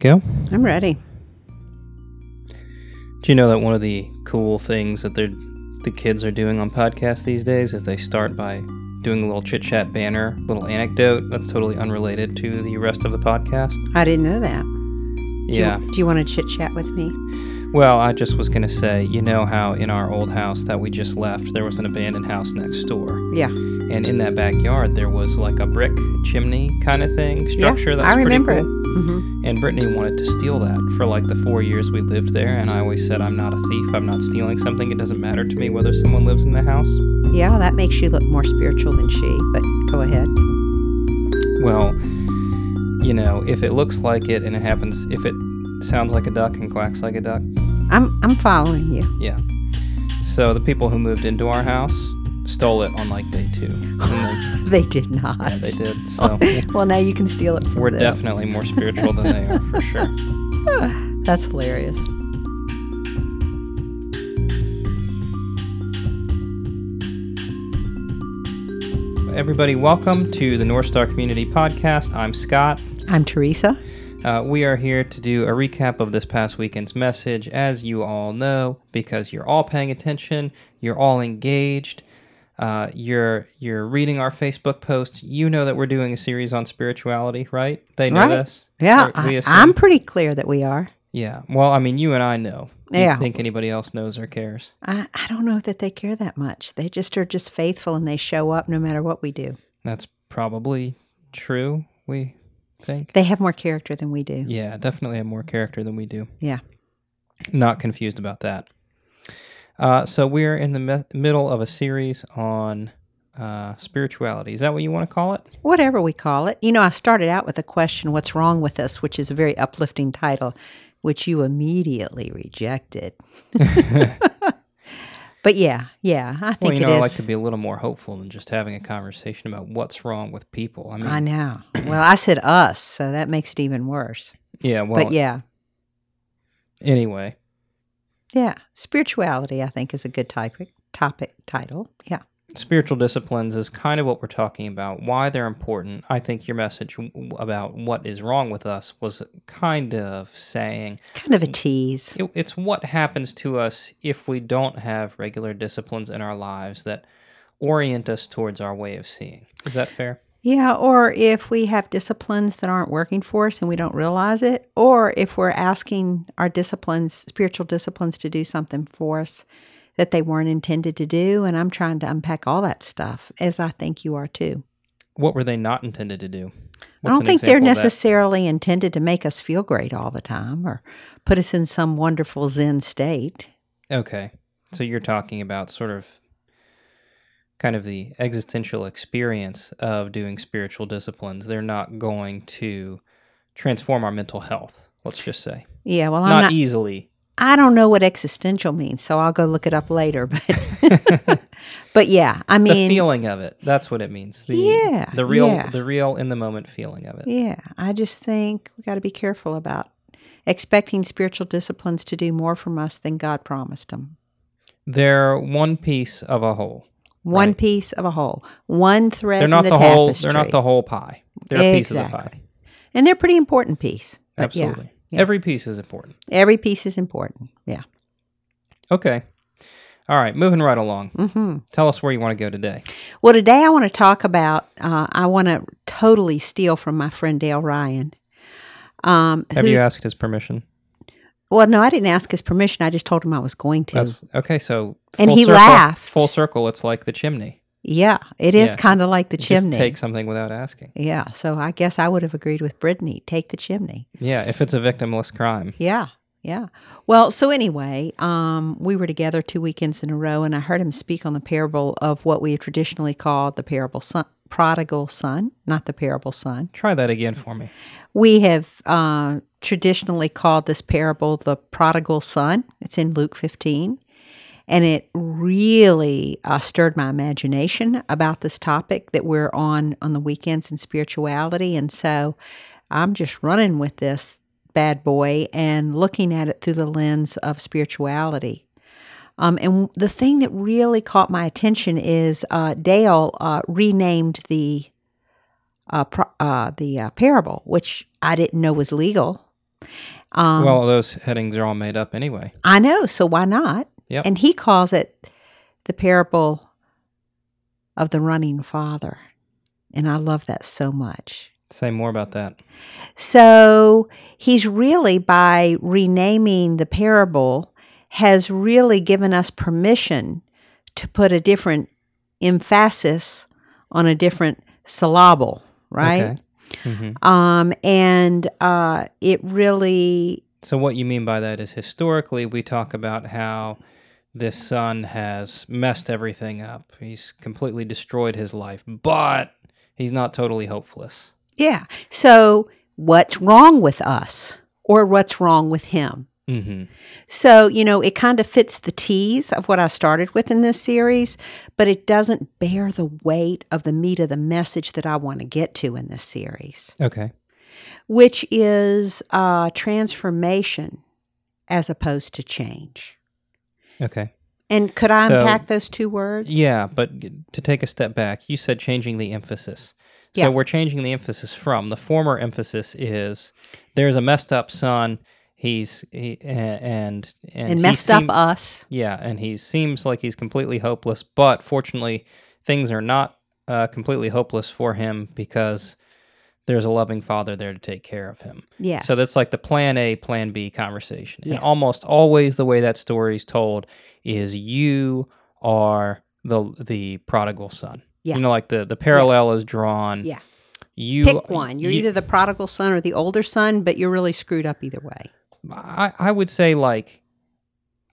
Go. I'm ready. Do you know that one of the cool things that the kids are doing on podcasts these days is they start by doing a little chit chat banner, little anecdote that's totally unrelated to the rest of the podcast. I didn't know that. Do Yeah. You, do you want to chit chat with me? Well, I just was gonna say, you know how in our old house that we just left, there was an abandoned house next door, Yeah. And in that backyard there was like a brick chimney kind of thing structure. yeah, that's I pretty remember cool. it. hmm And Brittany wanted to steal that for like the four years we lived there, and I always said, I'm not a thief, I'm not stealing something, it doesn't matter to me whether someone lives in the house. Yeah, that makes you look more spiritual than she, but go ahead. Well, you know, if it looks like it and it happens, if it sounds like a duck and quacks like a duck, I'm I'm following you. yeah. So the people who moved into our house stole it on like day two. And They did not. they, yeah, they did. So well, now you can steal it from we're them. definitely more spiritual than they are, for sure. That's hilarious. Everybody, welcome to the North Star Community Podcast. I'm Scott. I'm Teresa. Uh, we are here to do a recap of this past weekend's message. As you all know, because you're all paying attention, you're all engaged, uh, you're you're reading our Facebook posts. You know that we're doing a series on spirituality, right? They know Right. this. Yeah, I, I'm pretty clear that we are. Yeah. Well, I mean, you and I know. Do you Yeah. think anybody else knows or cares? I, I don't know that they care that much. They just are just faithful and they show up no matter what we do. That's probably true. We think. They have more character than we do. Yeah, definitely have more character than we do. Yeah. Not confused about that. Uh, so we're in the me- middle of a series on uh, spirituality. Is that what you want to call it? Whatever we call it. You know, I started out with a question, What's Wrong with Us? which is a very uplifting title, which you immediately rejected. but yeah, yeah, I think Well, you know, I like to be a little more hopeful than just having a conversation about what's wrong with people. I mean, I know. Well, I said us, so that makes it even worse. yeah. Well, but yeah, anyway, yeah, spirituality, I think, is a good topic. Topic title. Yeah. spiritual disciplines is kind of what we're talking about. Why they're important. I think your message about what is wrong with us was kind of saying Kind of a tease. It, it's what happens to us if we don't have regular disciplines in our lives that orient us towards our way of seeing. Is that fair? Yeah, or if we have disciplines that aren't working for us and we don't realize it, or if we're asking our disciplines, spiritual disciplines, to do something for us that they weren't intended to do. And I'm trying to unpack all that stuff, as I think you are too. What were they not intended to do? I don't think they're necessarily intended to make us feel great all the time or put us in some wonderful Zen state. Okay. So you're talking about sort of kind of the existential experience of doing spiritual disciplines. They're not going to transform our mental health, let's just say. Yeah, well, I'm not, not. easily. I don't know what existential means, so I'll go look it up later. But, but yeah, I the mean, feeling of it. That's what it means. The, Yeah, The real yeah. the real in the moment feeling of it. Yeah, I just think we got to be careful about expecting spiritual disciplines to do more from us than God promised them. They're one piece of a whole. One Right. piece of a whole, one thread. They're in not the, the, whole. They're not the whole pie. They're a piece of the pie. Exactly. and they're a pretty important piece. Absolutely. yeah. Every piece is important. every piece is important. Yeah. Okay. All right. Moving right along. hmm Tell us where you want to go today. Well, today I want to talk about. Uh, I want to totally steal from my friend Dale Ryan. Um, Have who- you asked his permission? Well, no, I didn't ask his permission. I just told him I was going to. That's okay. So And he circle- laughed. Full circle. It's like the chimney. yeah, it is Yeah. kind of like the You chimney. Just take something without asking. Yeah, so I guess I would have agreed with Brittany. Take the chimney. Yeah. If it's a victimless crime. Yeah, yeah. Well, so anyway, um, we were together two weekends in a row, and I heard him speak on the parable of what we have traditionally called the parable son, prodigal son, not the parable son. Try that again for me. We have uh, traditionally called this parable the prodigal son. It's in Luke 15. And it really uh, stirred my imagination about this topic that we're on on the weekends in spirituality. And so I'm just running with this bad boy and looking at it through the lens of spirituality. Um, and the thing that really caught my attention is uh, Dale uh, renamed the uh, pro- uh, the uh, parable, which I didn't know was legal Um, well, those headings are all made up anyway. I know, so why not? Yep. And he calls it the parable of the running father. And I love that so much. Say more about that. So he's really, by renaming the parable, has really given us permission to put a different emphasis on a different syllable, right? Okay. Hmm Um, and uh, it really, So, what you mean by that is historically, we talk about how this son has messed everything up. He's completely destroyed his life, but he's not totally hopeless. yeah. So what's wrong with us or what's wrong with him? Hmm So, you know, it kind of fits the tease of what I started with in this series, but it doesn't bear the weight of the meat of the message that I want to get to in this series, Okay. which is uh, transformation as opposed to change. Okay. And could I So- unpack those two words? Yeah, but to take a step back, you said changing the emphasis. So Yeah. we're changing the emphasis from the former emphasis is there's a messed up son. He's he, and and, And he messed seem- up us. Yeah, and he seems like he's completely hopeless, but fortunately, things are not uh, completely hopeless for him because there's a loving father there to take care of him. Yes. So that's like the plan A, plan B conversation. And almost always the way that story is told is you are the the prodigal son. Yeah. You know, like the the parallel is drawn. Yeah. You Pick one. You're you- either the prodigal son or the older son, but you're really screwed up either way. I, I would say like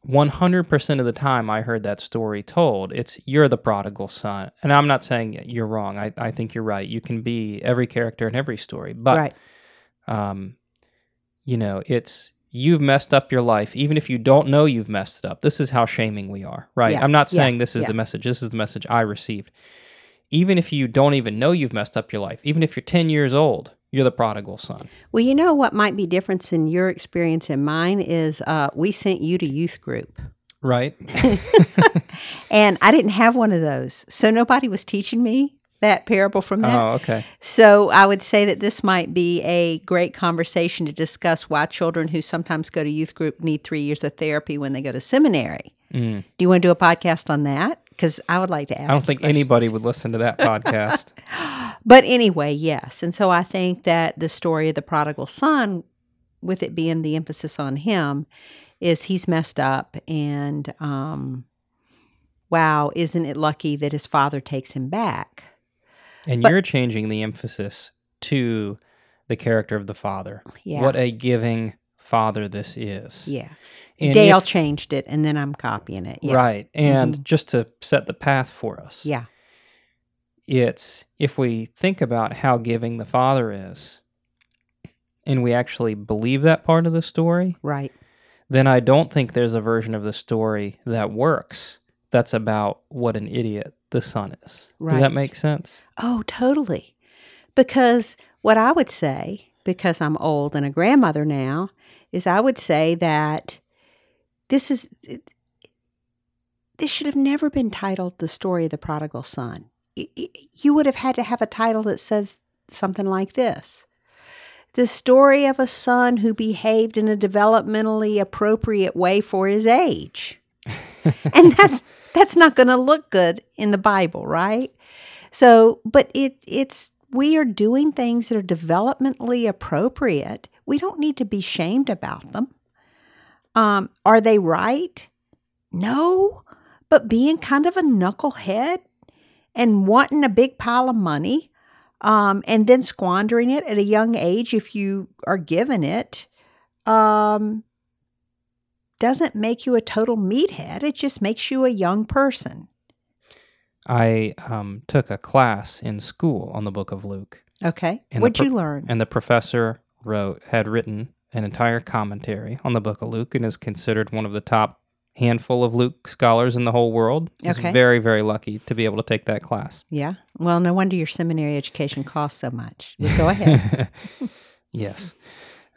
100% of the time I heard that story told, it's you're the prodigal son. And I'm not saying you're wrong. I, I think you're right. You can be every character in every story. But, right. um, you know, it's you've messed up your life, even if you don't know you've messed it up. This is how shaming we are, right? Yeah, I'm not yeah, saying this is yeah. the message. This is the message I received. Even if you don't even know you've messed up your life, even if you're 10 years old, you're the prodigal son. Well, you know what might be difference in your experience and mine is uh, we sent you to youth group. Right? And I didn't have one of those. So nobody was teaching me that parable from that. oh, okay. So I would say that this might be a great conversation to discuss why children who sometimes go to youth group need three years of therapy when they go to seminary. Mm. Do you want to do a podcast on that? Because I would like to ask. I don't think anybody would listen to that podcast. But anyway, yes. And so I think that the story of the prodigal son, with it being the emphasis on him, is he's messed up. And um, wow, isn't it lucky that his father takes him back? And But- you're changing the emphasis to the character of the father. Yeah. What a giving father this is. Yeah. And Dale if- changed it, and then I'm copying it. Yeah. Right. And mm-hmm. just to set the path for us, Yeah. it's if we think about how giving the father is, and we actually believe that part of the story, Right. then I don't think there's a version of the story that works that's about what an idiot the son is. Does that make sense? Oh, totally. Because what I would say, because I'm old and a grandmother now, is I would say that this is this should have never been titled the story of the prodigal son. You would have had to have a title that says something like this. The story of a son who behaved in a developmentally appropriate way for his age. and that's that's not going to look good in the Bible, right? So, but it it's we are doing things that are developmentally appropriate. We don't need to be shamed about them. Um, are they right? No, but being kind of a knucklehead and wanting a big pile of money, um, and then squandering it at a young age if you are given it, um, doesn't make you a total meathead. It just makes you a young person. I um, took a class in school on the book of Luke, Okay. And What'd pro- you learn? and the professor wrote had written an entire commentary on the book of Luke and is considered one of the top handful of Luke scholars in the whole world. He's Okay. very, very lucky to be able to take that class. Yeah. Well, no wonder your seminary education costs so much. But go ahead. yes.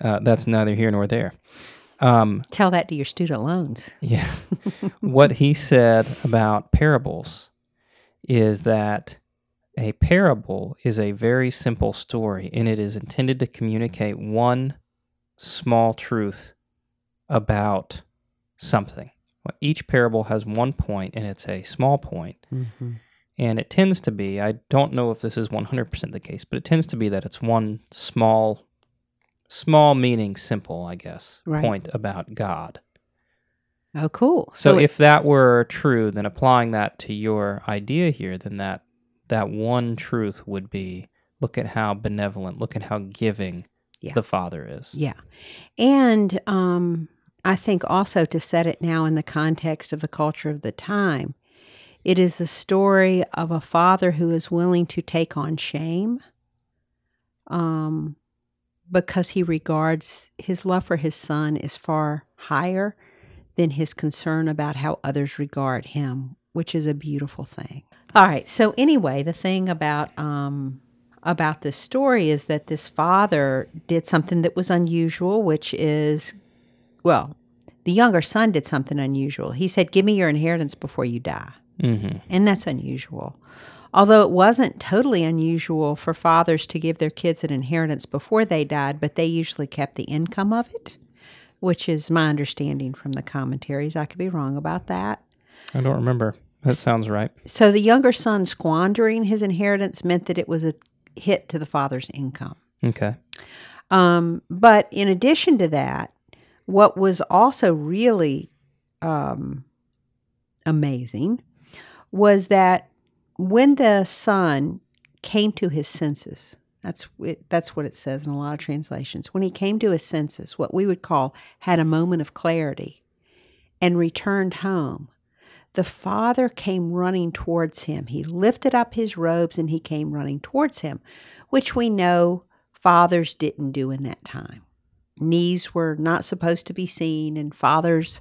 Uh, that's neither here nor there. Um, Tell that to your student loans. Yeah. what he said about parables is that a parable is a very simple story and it is intended to communicate one small truth about something. Each parable has one point, and it's a small point. Mm-hmm. And it tends to be, I don't know if this is 100% the case, but it tends to be that it's one small, small meaning, simple, I guess, Right. point about God. Oh, cool. So, it- if that were true, then applying that to your idea here, then that that one truth would be look at how benevolent, look at how giving Yeah. the Father is. Yeah. And um, I think also to set it now in the context of the culture of the time, it is the story of a father who is willing to take on shame um, because he regards his love for his son is far higher than his concern about how others regard him, which is a beautiful thing. All right. So anyway, the thing about um, about this story is that this father did something that was unusual, which is, well, the younger son did something unusual. He said, "Give me your inheritance before you die," hmm and that's unusual. Although it wasn't totally unusual for fathers to give their kids an inheritance before they died, but they usually kept the income of it, which is my understanding from the commentaries. I could be wrong about that. I don't remember. That sounds right. So the younger son squandering his inheritance meant that it was a hit to the father's income. Okay. Um, but in addition to that, what was also really um, amazing was that when the son came to his senses, that's it, that's what it says in a lot of translations. When he came to his senses, what we would call had a moment of clarity, and returned home, the father came running towards him. He lifted up his robes and he came running towards him, which we know fathers didn't do in that time. Knees were not supposed to be seen, and fathers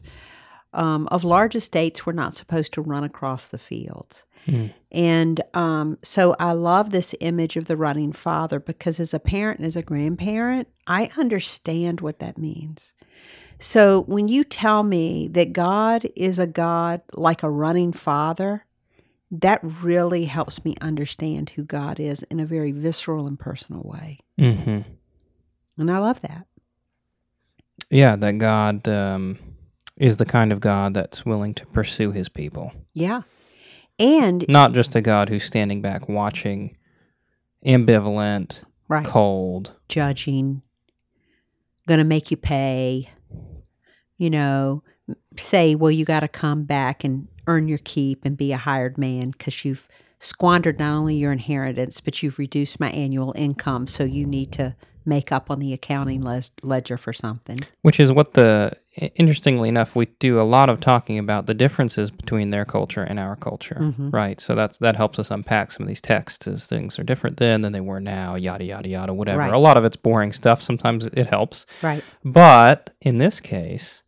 um, of large estates were not supposed to run across the fields. Mm. And um, so I love this image of the running father because as a parent and as a grandparent, I understand what that means. So when you tell me that God is a God like a running father, that really helps me understand who God is in a very visceral and personal way. hmm And I love that. Yeah, that God um, is the kind of God that's willing to pursue his people. Yeah. And, Not just a God who's standing back watching, ambivalent, right, cold. judging, going to make you pay, you know, say, well, you got to come back and earn your keep and be a hired man because you've squandered not only your inheritance, but you've reduced my annual income. So you need to make up on the accounting les- ledger for something. Which is what the, interestingly enough, we do a lot of talking about the differences between their culture and our culture, Mhm. right? So that's that helps us unpack some of these texts as things are different then than they were now, yada, yada, yada, whatever. Right. A lot of it's boring stuff. Sometimes it helps. Right. But in this case,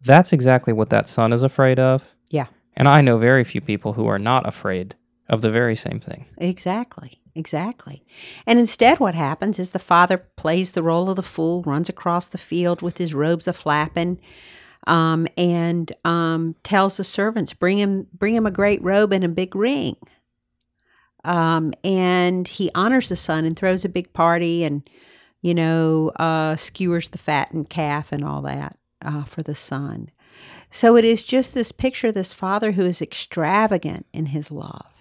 that's exactly what that son is afraid of. Yeah. And I know very few people who are not afraid of the very same thing. Exactly. Exactly. And instead, what happens is the father plays the role of the fool, runs across the field with his robes a flapping, um, and um, tells the servants, "Bring him, bring him a great robe and a big ring." Um, and he honors the son and throws a big party, and you know, uh, skewers the fattened calf and all that uh, for the son. So it is just this picture of this father who is extravagant in his love.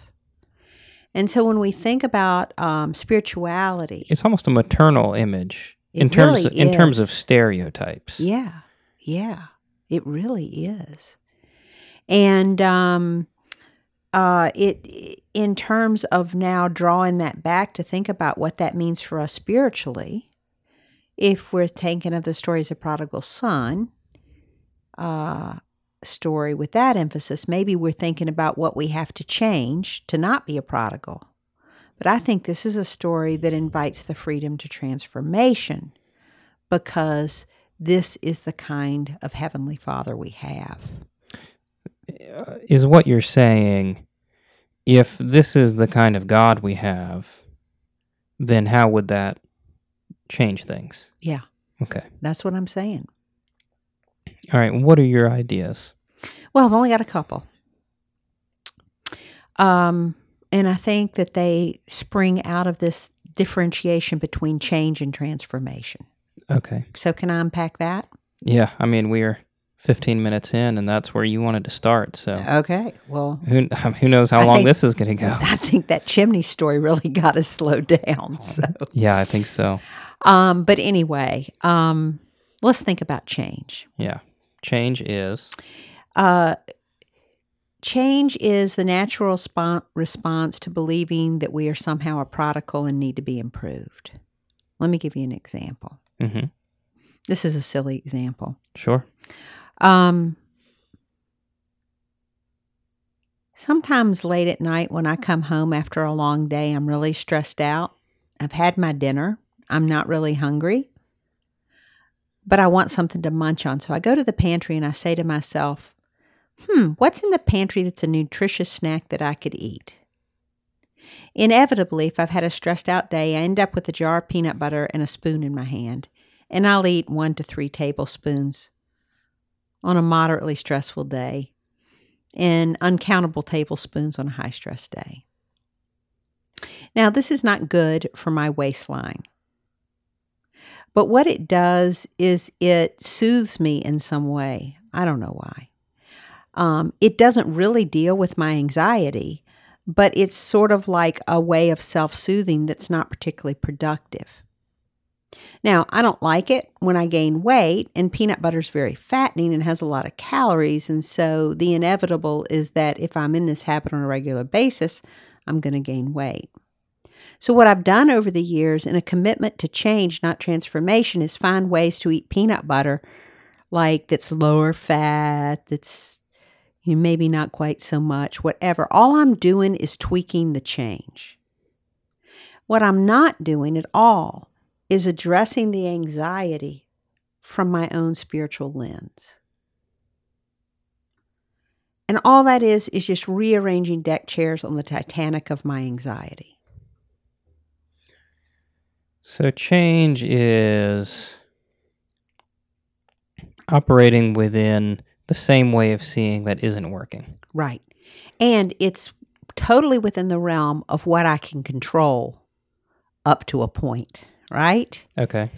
And so when we think about um, spirituality, It's almost a maternal image in terms really in terms of stereotypes. yeah, yeah, it really is. And um, uh, it in terms of now drawing that back to think about what that means for us spiritually, if we're thinking of the stories of prodigal son uh, story with that emphasis, maybe we're thinking about what we have to change to not be a prodigal. But I think this is a story that invites the freedom to transformation because this is the kind of Heavenly Father we have. Uh, is what you're saying if this is the kind of God we have, then how would that change things? Yeah, Okay. that's what I'm saying. All right. What are your ideas? Well, I've only got a couple. Um, and I think that they spring out of this differentiation between change and transformation. Okay. So, can I unpack that? Yeah. I mean, we're 15 minutes in, and that's where you wanted to start. So Okay. Well, who who knows how I long think- this is going to go? I think that chimney story really got us slowed down. So, Yeah, I think so. um, but anyway, um, let's think about change. Yeah. Change is Uh, change is the natural spon- response to believing that we are somehow a prodigal and need to be improved. Let me give you an example. hmm This is a silly example. sure. Um, sometimes late at night when I come home after a long day, I'm really stressed out. I've had my dinner. I'm not really hungry, but I want something to munch on. So I go to the pantry and I say to myself, hmm, what's in the pantry that's a nutritious snack that I could eat? Inevitably, if I've had a stressed out day, I end up with a jar of peanut butter and a spoon in my hand, and I'll eat one to three tablespoons on a moderately stressful day and uncountable tablespoons on a high stress day. Now, this is not good for my waistline. But what it does is it soothes me in some way. I don't know why. Um, it doesn't really deal with my anxiety, but it's sort of like a way of self soothing that's not particularly productive. Now, I don't like it when I gain weight, and peanut butter is very fattening and has a lot of calories. And so the inevitable is that if I'm in this habit on a regular basis, I'm going to gain weight. So, what I've done over the years in a commitment to change, not transformation, is find ways to eat peanut butter like that's lower fat, that's you know, maybe not quite so much, whatever. All I'm doing is tweaking the change. What I'm not doing at all is addressing the anxiety from my own spiritual lens. And all that is, is just rearranging deck chairs on the Titanic of my anxiety. So change is operating within the same way of seeing that isn't working. Right. And it's totally within the realm of what I can control up to a point, right? Okay.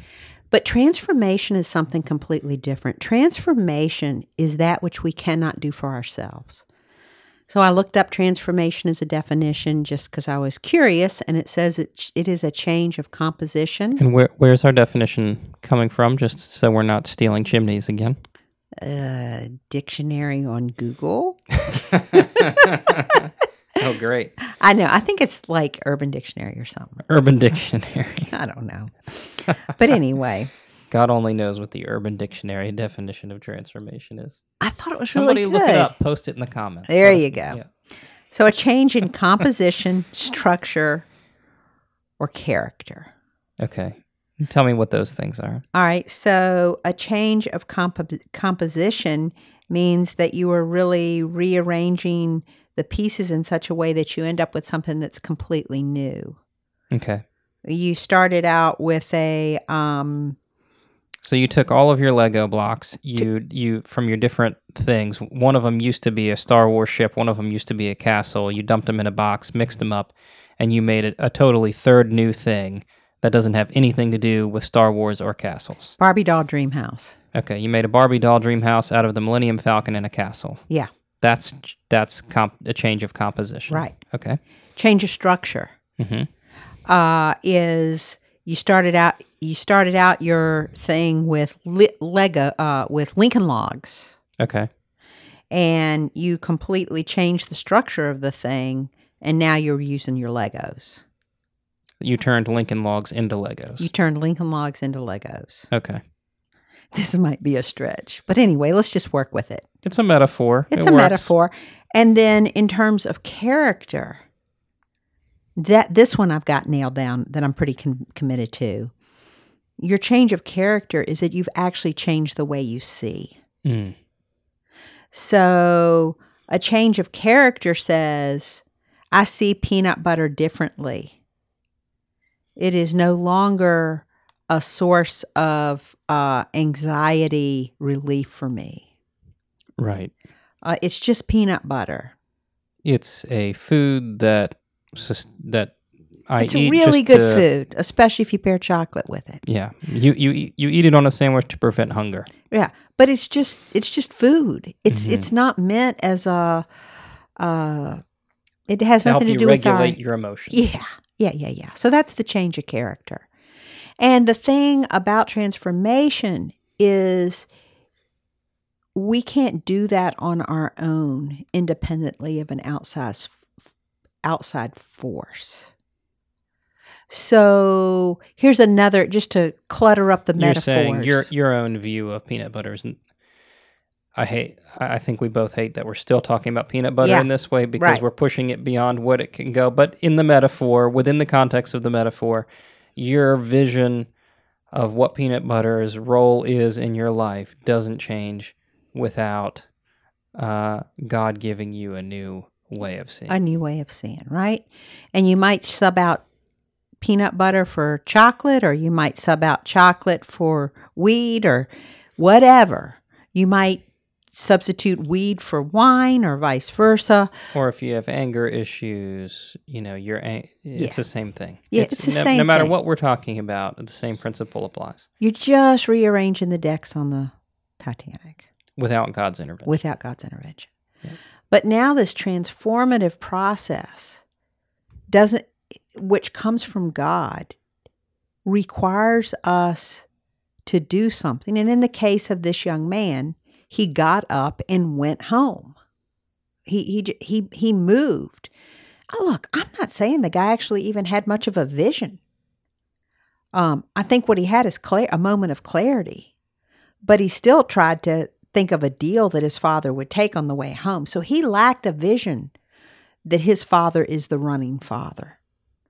But transformation is something completely different. Transformation is that which we cannot do for ourselves. So I looked up transformation as a definition just because I was curious, and it says it, it is a change of composition. And where where's our definition coming from? Just so we're not stealing chimneys again. Uh, dictionary on Google. oh, great. I know. I think it's like Urban Dictionary or something. Urban Dictionary. I don't know. But anyway, God only knows what the Urban Dictionary definition of transformation is. I thought it was Somebody really good. look it up. Post it in the comments. There Let you know. go. Yeah. So a change in composition, structure, or character. Okay. Tell me what those things are. All right. So a change of comp- composition means that you are really rearranging the pieces in such a way that you end up with something that's completely new. Okay. You started out with a um, So you took all of your Lego blocks, you you from your different things. One of them used to be a Star Wars ship, one of them used to be a castle. You dumped them in a box, mixed them up, and you made it a totally third new thing that doesn't have anything to do with Star Wars or castles. Barbie doll dream house. Okay, you made a Barbie doll dream house out of the Millennium Falcon and a castle. Yeah. That's that's comp- a change of composition. Right. Okay. Change of structure. Mhm. uh, is you started out you started out your thing with li- Lego uh, with Lincoln Logs, Okay. and you completely changed the structure of the thing, and now you're using your Legos. You turned Lincoln Logs into Legos. You turned Lincoln Logs into Legos. okay. This might be a stretch, but anyway, let's just work with it. It's a metaphor. It's It a works. metaphor, and then in terms of character, that this one I've got nailed down that I'm pretty com- committed to. Your change of character is that you've actually changed the way you see. Mm. So, a change of character says, I see peanut butter differently. It is no longer a source of uh, anxiety relief for me. Right. Uh, it's just peanut butter. It's a food that that I it's really good to- food, especially if you pair chocolate with it. Yeah, you you eat- you eat it on a sandwich to prevent hunger. Yeah, but it's just it's just food. It's Mhm. it's not meant as a. Uh, it has To nothing to do with our. regulate your emotions. Yeah, yeah, yeah, yeah. So that's the change of character. And the thing about transformation is we can't do that on our own independently of an outside outside force. So here's another just to clutter up the You're metaphors. your your own view of peanut butter isn't. I hate. I I think we both hate that we're still talking about peanut butter Yeah, in this way because right. we're pushing it beyond what it can go. But in the metaphor, within the context of the metaphor, your vision of what peanut butter's role is in your life doesn't change without uh, God giving you a new way of seeing. a new way of seeing, right? And you might sub out peanut butter for chocolate, or you might sub out chocolate for weed, or whatever. You might substitute weed for wine, or vice versa. Or if you have anger issues, you know, you're ang- it's Yeah. the same thing. Yeah, it's the no, same No matter thing. what we're talking about, the same principle applies You're just rearranging the decks on the Titanic. without God's intervention. without God's intervention. Yeah. But now this transformative process doesn't which comes from God requires us to do something. And in the case of this young man, he got up and went home. He he he he moved. Oh, look, I'm not saying the guy actually even had much of a vision. Um, I think what he had is clear, a moment of clarity, but he still tried to think of a deal that his father would take on the way home. So he lacked a vision that his father is the running father.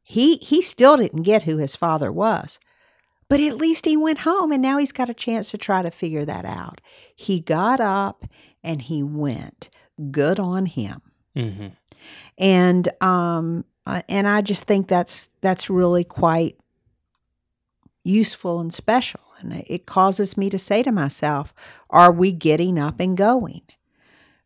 He he still didn't get who his father was. But at least he went home and now he's got a chance to try to figure that out. He got up and he went. Good on him. hmm And um uh, and I just think that's that's really quite useful and special and it causes me to say to myself, are we getting up and going?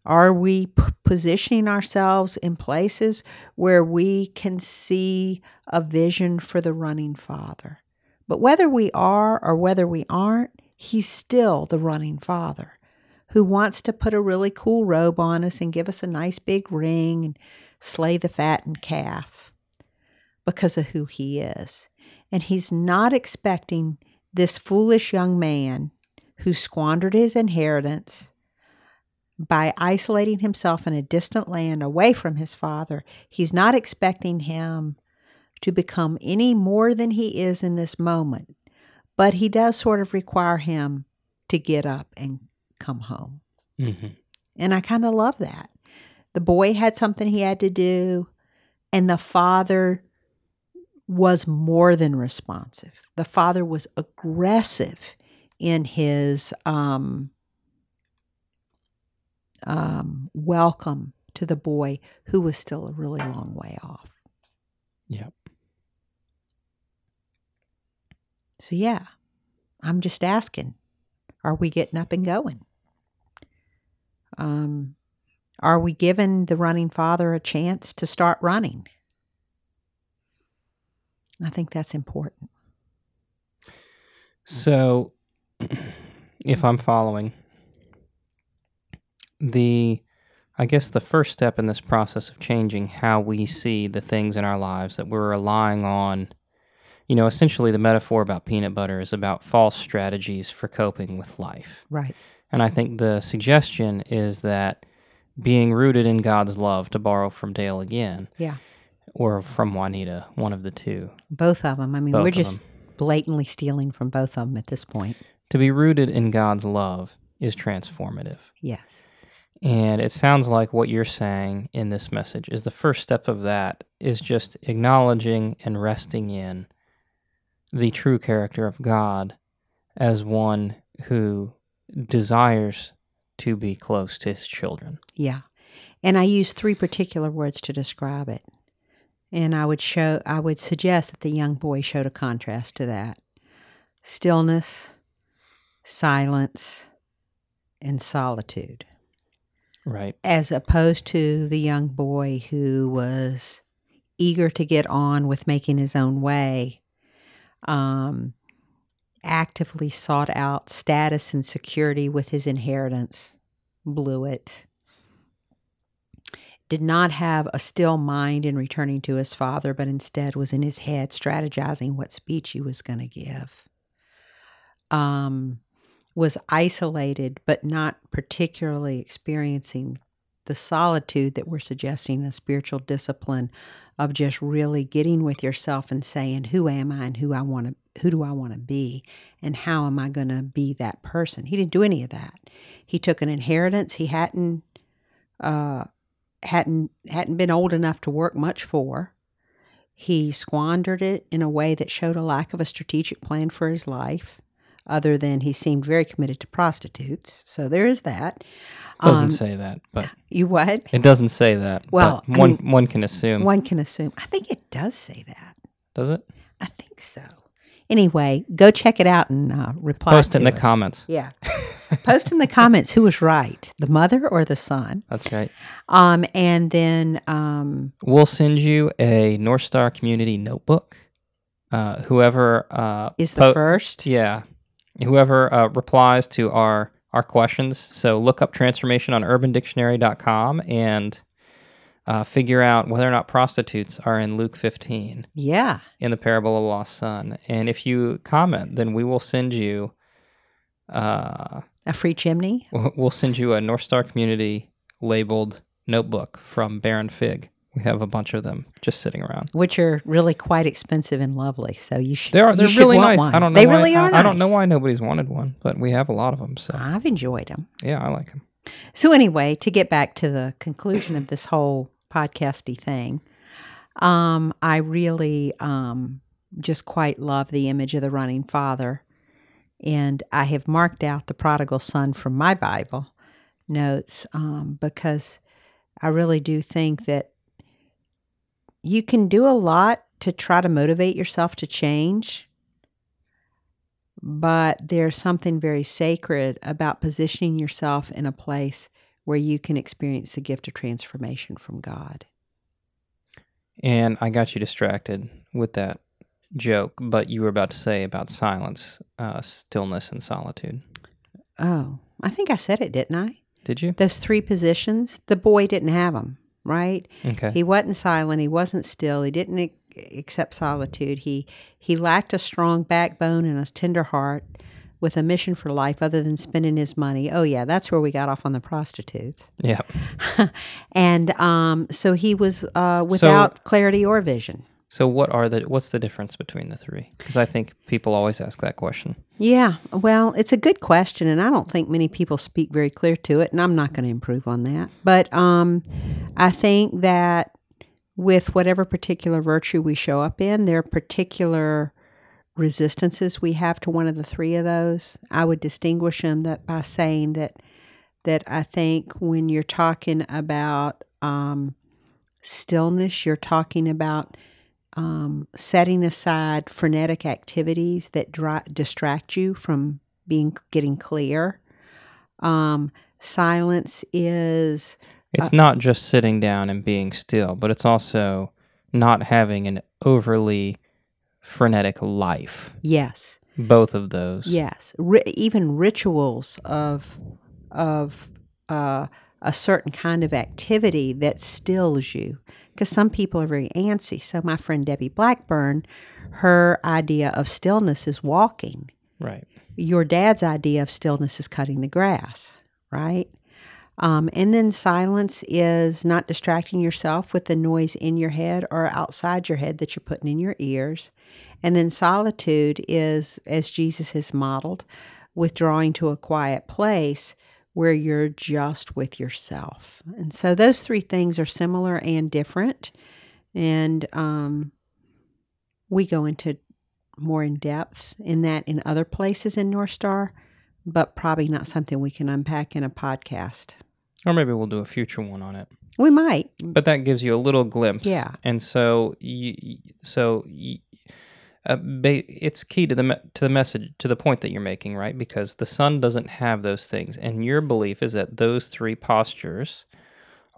Are we p- positioning ourselves in places where we can see a vision for the running father? But whether we are or whether we aren't, he's still the running father who wants to put a really cool robe on us and give us a nice big ring and slay the fattened calf because of who he is. And he's not expecting this foolish young man who squandered his inheritance by isolating himself in a distant land away from his father. He's not expecting him to become any more than he is in this moment, but he does sort of require him to get up and come home. hmm And I kind of love that. The boy had something he had to do, and the father was more than responsive. The father was aggressive in his um, um, welcome to the boy who was still a really long way off. Yep. So, yeah, I'm just asking are we getting up and going? Um, are we giving the running father a chance to start running? I think that's important. So, if I'm following, the I guess the first step in this process of changing how we see the things in our lives that we're relying on, you know, essentially the metaphor about peanut butter is about false strategies for coping with life. Right. And I think the suggestion is that being rooted in God's love, to borrow from Dale again, Yeah. Or from Juanita, one of the two, Both of them. I mean, Both we're just blatantly stealing from both of them at this point. to be rooted in God's love is transformative. Yes. And it sounds like what you're saying in this message is the first step of that is just acknowledging and resting in the true character of God as one who desires to be close to his children. Yeah. And I use three particular words to describe it. And I would show I would suggest that the young boy showed a contrast to that. Stillness, silence, and solitude. Right. As opposed to the young boy who was eager to get on with making his own way, um, actively sought out status and security with his inheritance, blew it, did not have a still mind in returning to his father, but instead was in his head strategizing what speech he was going to give. Um, was isolated, but not particularly experiencing the solitude that we're suggesting, the spiritual discipline of just really getting with yourself and saying, "Who am I, and who I want to, who do I want to be, and how am I going to be that person?" He didn't do any of that. He took an inheritance he hadn't, uh, hadn't hadn't been old enough to work much for. He squandered it in a way that showed a lack of a strategic plan for his life other than he seemed very committed to prostitutes. So there is that. Doesn't Um, say that, but You what? it doesn't say that. Well, I one mean- one can assume. One can assume. I think it does say that. Does it? I think so. Anyway, go check it out and uh, reply. Post in to the us. comments. Yeah. Post in the comments who was right, the mother or the son. That's right. Um, and then um, We'll send you a North Star Community notebook. Uh, whoever uh, is the po- first. Yeah. Whoever uh, replies to our our questions. So look up transformation on urbandictionary.com and uh, figure out whether or not prostitutes are in Luke 15 Yeah. in the parable of the lost son. And if you comment, then we will send you uh, A free chimney. we'll send you a North Star Community labeled notebook from Baron Fig. We have a bunch of them just sitting around. which are really quite expensive and lovely. So you should. They are they're really nice. One. I don't know They why, really are. I, I don't know why nobody's wanted one, but we have a lot of them. So I've enjoyed them. yeah, I like them. So anyway, to get back to the conclusion of this whole podcasty thing, um, I really um, just quite love the image of the running father, and I have marked out the prodigal son from my Bible notes um, because I really do think that you can do a lot to try to motivate yourself to change. But there's something very sacred about positioning yourself in a place where you can experience the gift of transformation from God. And I got you distracted with that joke, but you were about to say about silence, uh, stillness, and solitude. Oh, I think I said it, didn't I? Did you? Those three positions, the boy didn't have them, right? Okay. He wasn't silent. He wasn't still. He didn't ac- accept solitude. He he lacked a strong backbone and a tender heart with a mission for life other than spending his money. Oh yeah, that's where we got off on the prostitutes. yeah. and um, so he was uh, without clarity or vision. So what are the what's the difference between the three? Because I think people always ask that question. Yeah, well, it's a good question, and I don't think many people speak very clear to it, and I'm not going to improve on that. But um, I think that with whatever particular virtue we show up in, there are particular resistances we have to one of the three of those. I would distinguish them that by saying that that I think when you're talking about um, stillness, you're talking about um, setting aside frenetic activities that dri- distract you from being getting clear. Um, silence is It's not just sitting down and being still, but it's also not having an overly frenetic life. yes, Both of those. yes, Ri- even rituals of of uh, a certain kind of activity that stills you. Because some people are very antsy. So my friend Debbie Blackburn, her idea of stillness is walking. Right. your dad's idea of stillness is cutting the grass, right? Um, and then silence is not distracting yourself with the noise in your head or outside your head that you're putting in your ears. And then solitude is, as Jesus has modeled, withdrawing to a quiet place where you're just with yourself. And so those three things are similar and different. And um, we go into more in depth in that in other places in North Star, but probably not something we can unpack in a podcast. Or maybe we'll do a future one on it. We might. But that gives you a little glimpse. Yeah. And so you, so you, uh, ba- it's key to the me- to the message to the point that you're making, right? Because the son doesn't have those things, and your belief is that those three postures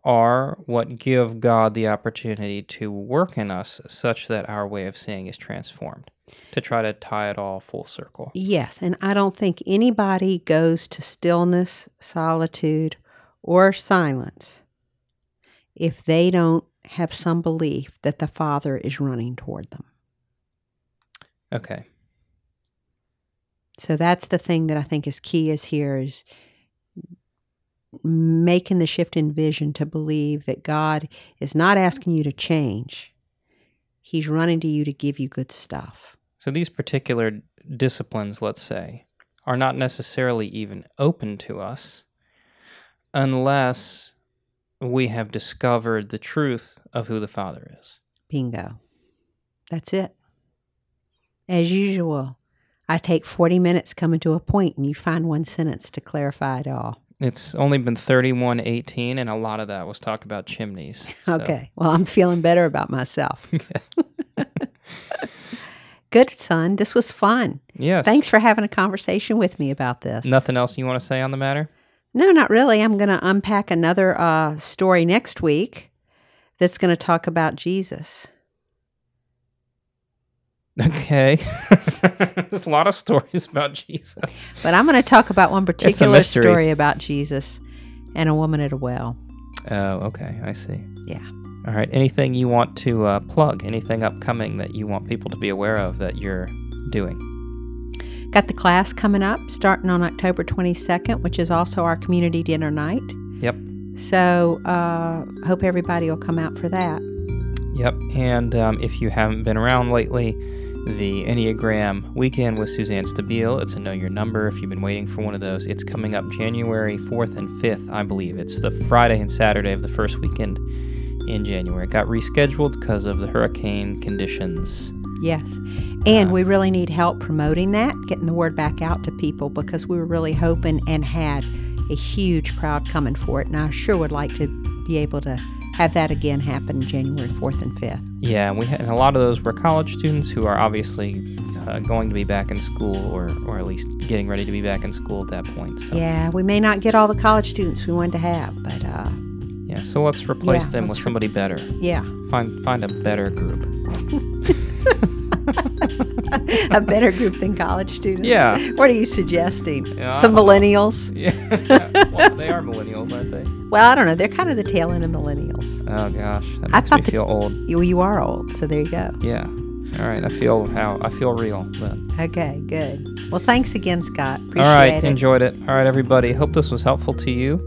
are what give God the opportunity to work in us such that our way of seeing is transformed. To try to tie it all full circle. Yes, and I don't think anybody goes to stillness, solitude, or silence if they don't have some belief that the Father is running toward them. Okay. So that's the thing that I think is key is here is making the shift in vision to believe that God is not asking you to change. He's running to you to give you good stuff. So these particular disciplines, let's say, are not necessarily even open to us unless we have discovered the truth of who the Father is. Bingo. That's it. As usual, I take 40 minutes coming to a point and you find one sentence to clarify it all. It's only been 3118, and a lot of that was talk about chimneys. so- Okay. Well, I'm feeling better about myself. Good, son. This was fun. Yes. Thanks for having a conversation with me about this. Nothing else you want to say on the matter? No, not really. I'm going to unpack another uh, story next week that's going to talk about Jesus. Okay. There's a lot of stories about Jesus. But I'm going to talk about one particular story about Jesus and a woman at a well. Oh, okay. I see. Yeah. All right. Anything you want to uh, plug? Anything upcoming that you want people to be aware of that you're doing? Got the class coming up starting on October 22nd, which is also our community dinner night. Yep. So, uh, hope everybody will come out for that. Yep. And um, if you haven't been around lately, the Enneagram weekend with Suzanne Stabile. It's a Know Your Number if you've been waiting for one of those. It's coming up January 4th and 5th, I believe. It's the Friday and Saturday of the first weekend in January. It got rescheduled because of the hurricane conditions. Yes. And Uh, we really need help promoting that, getting the word back out to people because we were really hoping and had a huge crowd coming for it. And I sure would like to be able to have that again happen January 4th and 5th. Yeah, we had, and a lot of those were college students who are obviously uh, going to be back in school or, or at least getting ready to be back in school at that point. So, Yeah, we may not get all the college students we wanted to have, but uh, yeah, so let's replace Yeah, them with let's re- somebody better. yeah, Find find a better group. a better group than college students. Yeah. What are you suggesting? Yeah, Some millennials? Yeah, well, they are millennials, aren't they? Well, I don't know. They're kind of the tail end of millennials. Oh gosh, that I thought me feel old. You, you are old, so there you go. Yeah. All right, I feel how I feel real. But Okay, good. Well, thanks again, Scott. Appreciate all right, it. enjoyed it. All right, everybody. Hope this was helpful to you.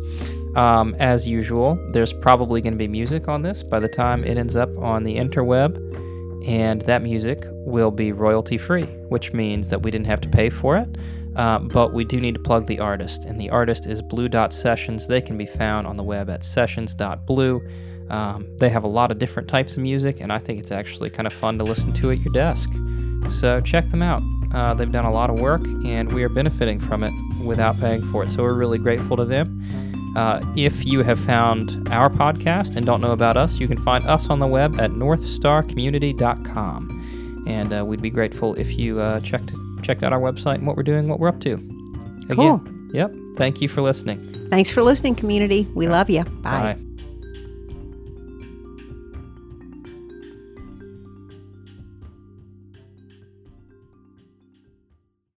Um, as usual, there's probably going to be music on this by the time it ends up on the interweb, and that music will be royalty free, which means that we didn't have to pay for it. Uh, but we do need to plug the artist, and the artist is Blue Dot Sessions. They can be found on the web at sessions.blue. Um, they have a lot of different types of music, and I think it's actually kind of fun to listen to at your desk. So check them out. Uh, they've done a lot of work, and we are benefiting from it without paying for it. So we're really grateful to them. Uh, if you have found our podcast and don't know about us, you can find us on the web at northstarcommunity.com. And uh, we'd be grateful if you uh, checked checked out our website and what we're doing, what we're up to. Again, Cool. Yep. Thank you for listening. Thanks for listening, community. We love you. Bye. Bye.